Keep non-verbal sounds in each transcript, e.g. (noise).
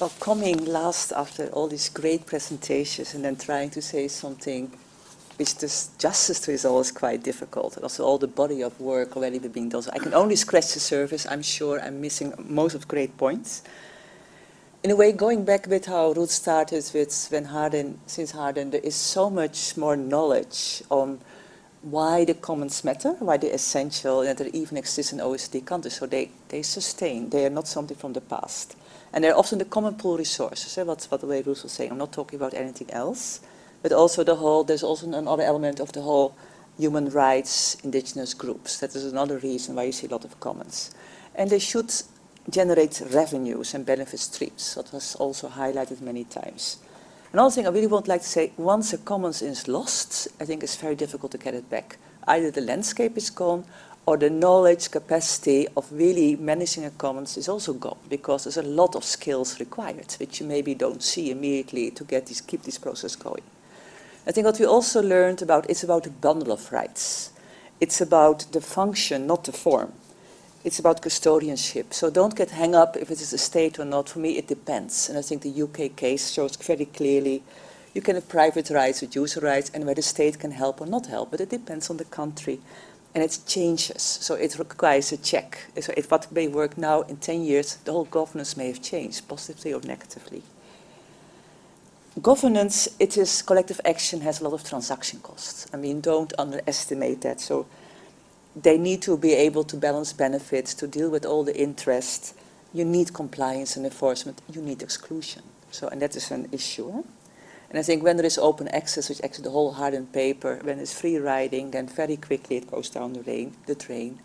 Well, coming last after all these great presentations and then trying to say something which does justice to is always quite difficult. And also all the body of work already being done. So I can only scratch the surface. I'm sure I'm missing most of the great points. In a way, going back with how Ruth started with when Hardin, since Hardin, there is so much more knowledge on why the commons matter, why they're essential, and that they even exist in OECD countries. So they, they sustain, they are not something from the past. And they're often the common pool resources, eh, what, what the way Ruth was saying. I'm not talking about anything else but also the whole, there's also another element of the whole human rights indigenous groups. That is another reason why you see a lot of commons. And they should generate revenues and benefit streams. That was also highlighted many times. Another thing I really would like to say, once a commons is lost, I think it's very difficult to get it back. Either the landscape is gone or the knowledge capacity of really managing a commons is also gone because there's a lot of skills required, which you maybe don't see immediately to get this, keep this process going. I think what we also learned about it's about a bundle of rights. It's about the function, not the form. It's about custodianship. So don't get hung up if it is a state or not. For me, it depends. And I think the UK case shows very clearly you can have private rights with user rights and where the state can help or not help, but it depends on the country. And it changes, so it requires a check. So if what may work now in 10 years, the whole governance may have changed, positively or negatively governance, it is collective action has a lot of transaction costs. I mean, don't underestimate that. So they need to be able to balance benefits, to deal with all the interest. You need compliance and enforcement. You need exclusion. So, and that is an issue. Huh? And I think when there is open access, which actually the whole Hardin paper, when it's free riding, then very quickly it goes down the, rain, the drain.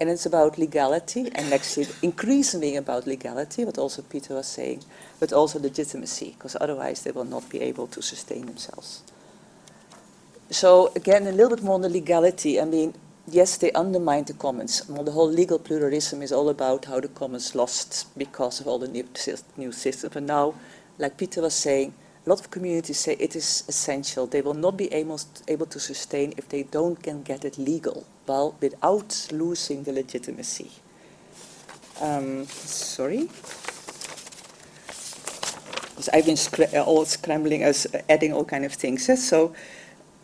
And it's about legality, and actually increasingly about legality, what also Peter was saying, but also legitimacy, because otherwise they will not be able to sustain themselves. So again, a little bit more on the legality. I mean, yes, they undermine the commons. Well, the whole legal pluralism is all about how the commons lost because of all the new, new systems. But now, like Peter was saying, a lot of communities say it is essential. They will not be able, able to sustain if they don't can get it legal, well, without losing the legitimacy. Um, sorry. So I've been scr all scrambling as uh, adding all kind of things. Eh? So,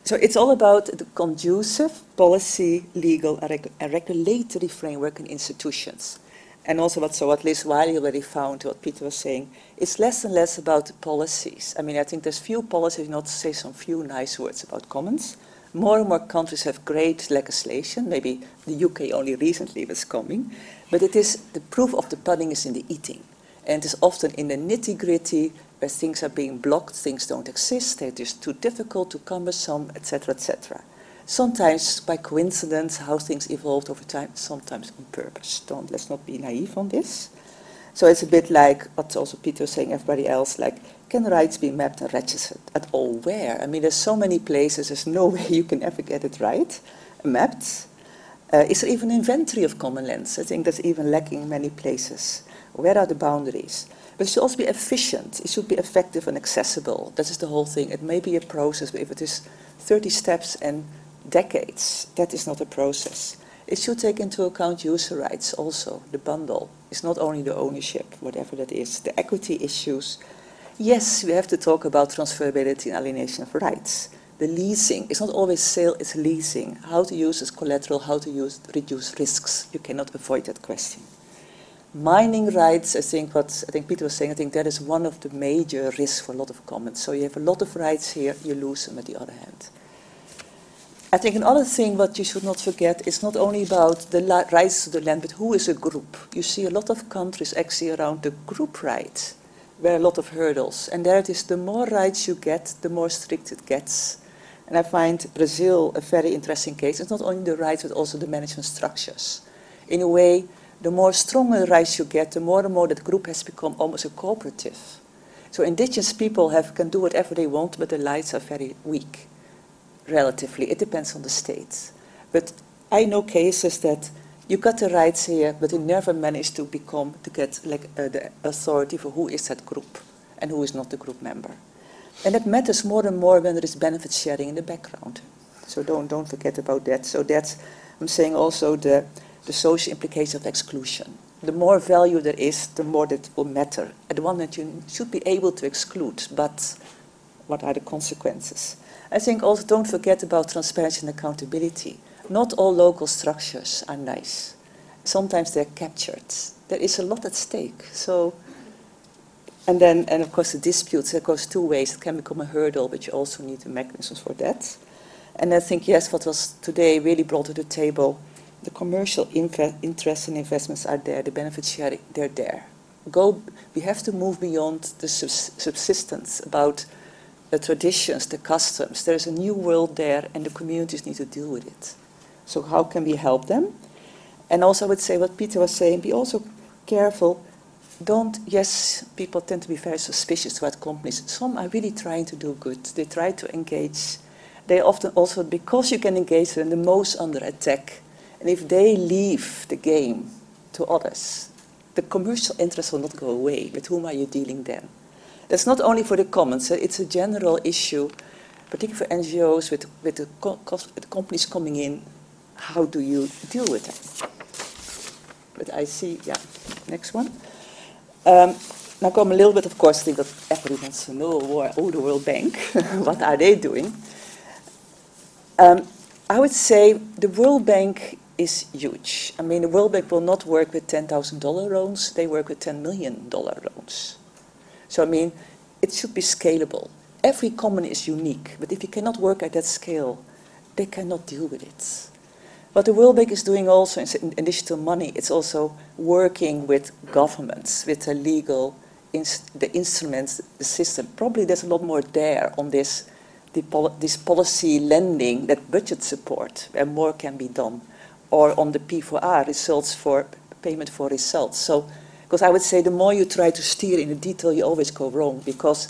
so it's all about the conducive policy, legal, and, reg and regulatory framework and institutions and also what, so what Liz Wily already found, what Peter was saying, it's less and less about the policies. I mean, I think there's few policies, not to say some few nice words about commons. More and more countries have great legislation. Maybe the UK only recently was coming. But it is, the proof of the pudding is in the eating. And it is often in the nitty gritty where things are being blocked, things don't exist, it is too difficult, too cumbersome, etc., etc sometimes by coincidence how things evolved over time, sometimes on purpose. Don't let's not be naive on this. So it's a bit like what also Peter was saying, everybody else, like, can rights be mapped and registered at all? Where? I mean, there's so many places, there's no (laughs) way you can ever get it right, mapped. Uh, is there even an inventory of common lands? I think that's even lacking in many places. Where are the boundaries? But it should also be efficient. It should be effective and accessible. That is the whole thing. It may be a process, but if it is 30 steps and decades. That is not a process. It should take into account user rights also, the bundle. It's not only the ownership, whatever that is, the equity issues. Yes, we have to talk about transferability and alienation of rights. The leasing, it's not always sale, it's leasing. How to use as collateral, how to use reduce risks. You cannot avoid that question. Mining rights, I think what I think Peter was saying, I think that is one of the major risks for a lot of commons. So you have a lot of rights here, you lose them at the other hand. I think another thing what you should not forget is not only about the rights to the land, but who is a group. You see a lot of countries actually around the group rights, where a lot of hurdles. And there it is, the more rights you get, the more strict it gets. And I find Brazil a very interesting case. It's not only the rights, but also the management structures. In a way, the more stronger rights you get, the more and more that group has become almost a cooperative. So indigenous people have, can do whatever they want, but the rights are very weak relatively. It depends on the state. But I know cases that you got the rights here, but you never managed to become, to get like uh, the authority for who is that group and who is not the group member. And that matters more and more when there is benefit sharing in the background. So don't, don't forget about that. So that's, I'm saying also the, the social implications of exclusion. the more value there is, the more that will matter. And the one that you should be able to exclude, but what are the consequences? I think also don't forget about transparency and accountability. Not all local structures are nice. Sometimes they're captured. There is a lot at stake. So, and then, and of course, the disputes, that goes two ways. It can become a hurdle, but you also need the mechanisms for that. And I think, yes, what was today really brought to the table, the commercial interests and investments are there, the benefit sharing, they're there. Go, we have to move beyond the subsistence about the traditions, the customs. There's a new world there, and the communities need to deal with it. So how can we help them? And also, I would say what Peter was saying, be also careful. Don't, yes, people tend to be very suspicious about companies. Some are really trying to do good. They try to engage. They often also, because you can engage them, the most under attack. And if they leave the game to others, the commercial interest will not go away. With whom are you dealing then? That's not only for the commons, it's a general issue, particularly for NGOs with, with, the, co the companies coming in. How do you deal with that? But I see, yeah, next one. Um, now come a little bit, of course, think that everybody wants to know, oh, the World Bank, (laughs) what are they doing? Um, I would say the World Bank is huge. I mean, the World Bank will not work with $10,000 loans, they work with $10 million loans. So, I mean, it should be scalable. Every common is unique, but if you cannot work at that scale, they cannot deal with it. What the World Bank is doing also in digital money, it's also working with governments, with the legal, the instruments, the system. Probably there's a lot more there on this, pol this policy lending, that budget support, where more can be done. Or on the P4R, results for payment for results. So, because I would say the more you try to steer in the detail, you always go wrong. Because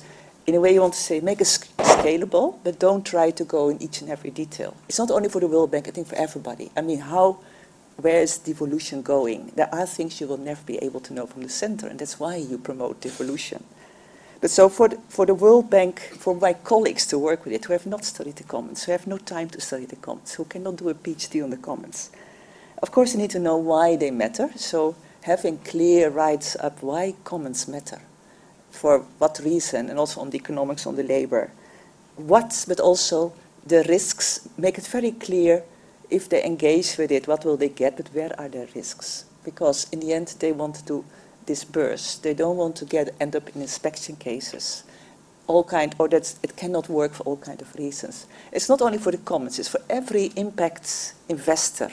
in a way you want to say, make it scalable, but don't try to go in each and every detail. It's not only for the World Bank, I think for everybody. I mean, how, where is devolution going? There are things you will never be able to know from the center, and that's why you promote devolution. But so for the, for the World Bank, for my colleagues to work with it, who have not studied the commons, who have no time to study the commons, who cannot do a PhD on the commons, of course you need to know why they matter, so having clear rights up why commons matter for what reason, and also on the economics, on the labor. What, but also the risks, make it very clear if they engage with it, what will they get, but where are their risks? Because in the end, they want to disperse. They don't want to get end up in inspection cases. All kind, or that it cannot work for all kind of reasons. It's not only for the commons, it's for every impact investor.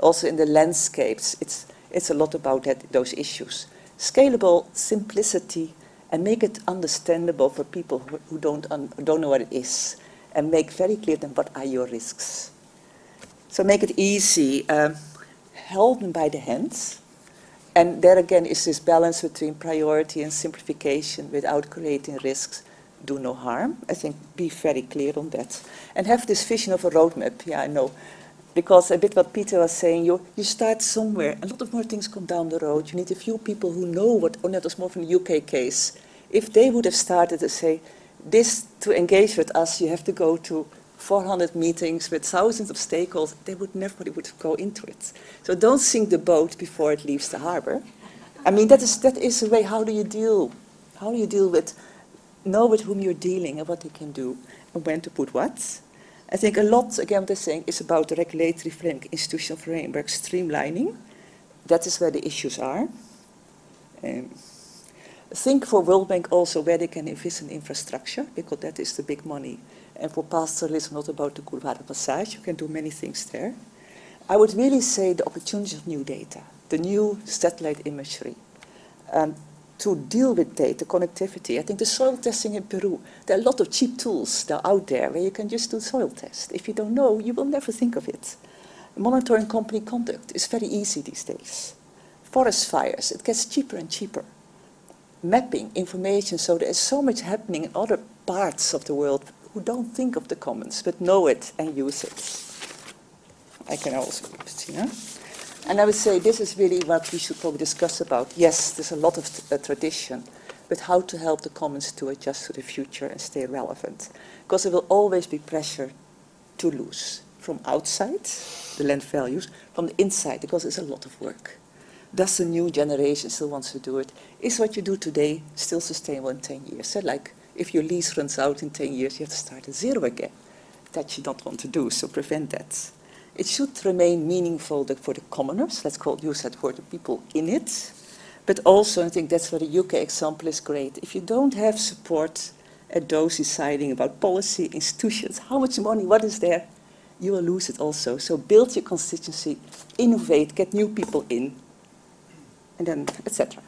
Also in the landscapes, it's, it's a lot about that, those issues. Scalable, simplicity, and make it understandable for people who, who don't, don't know what it is and make very clear then what are your risks. So make it easy, um, hold them by the hands, and there again is this balance between priority and simplification without creating risks. Do no harm. I think be very clear on that. And have this vision of a roadmap. Yeah, I know because a bit what Peter was saying, you, you start somewhere. A lot of more things come down the road. You need a few people who know what, oh, that was more from the UK case. If they would have started to say, this, to engage with us, you have to go to 400 meetings with thousands of stakeholders, they would never would go into it. So don't sink the boat before it leaves the harbor. I mean, that is, that is the way, how do you deal? How do you deal with, know with whom you're dealing and what they can do and when to put what? I think a lot, again, what they're saying is about the regulatory framework, institutional framework, streamlining. That is where the issues are. Um, think for World Bank also where they can invest in infrastructure, because that is the big money. And for pastoralism, not about the Coolwater Passage, you can do many things there. I would really say the opportunity of new data, the new satellite imagery. Um, to deal with data connectivity. I think the soil testing in Peru, there are a lot of cheap tools that are out there where you can just do soil test. If you don't know, you will never think of it. Monitoring company conduct is very easy these days. Forest fires, it gets cheaper and cheaper. Mapping information, so there is so much happening in other parts of the world who don't think of the commons, but know it and use it. I can also, see, huh? And I would say this is really what we should probably discuss about. Yes, there's a lot of uh, tradition, but how to help the commons to adjust to the future and stay relevant. Because there will always be pressure to lose from outside, the land values, from the inside, because it's a lot of work. Does the new generation still want to do it? Is what you do today still sustainable in 10 years? So like, if your lease runs out in 10 years, you have to start at zero again. That you don't want to do, so prevent that. It should remain meaningful for the commoners, let's call use that word, the people in it. But also, I think that's where the UK example is great. If you don't have support at those deciding about policy, institutions, how much money, what is there, you will lose it also. So build your constituency, innovate, get new people in, and then etc.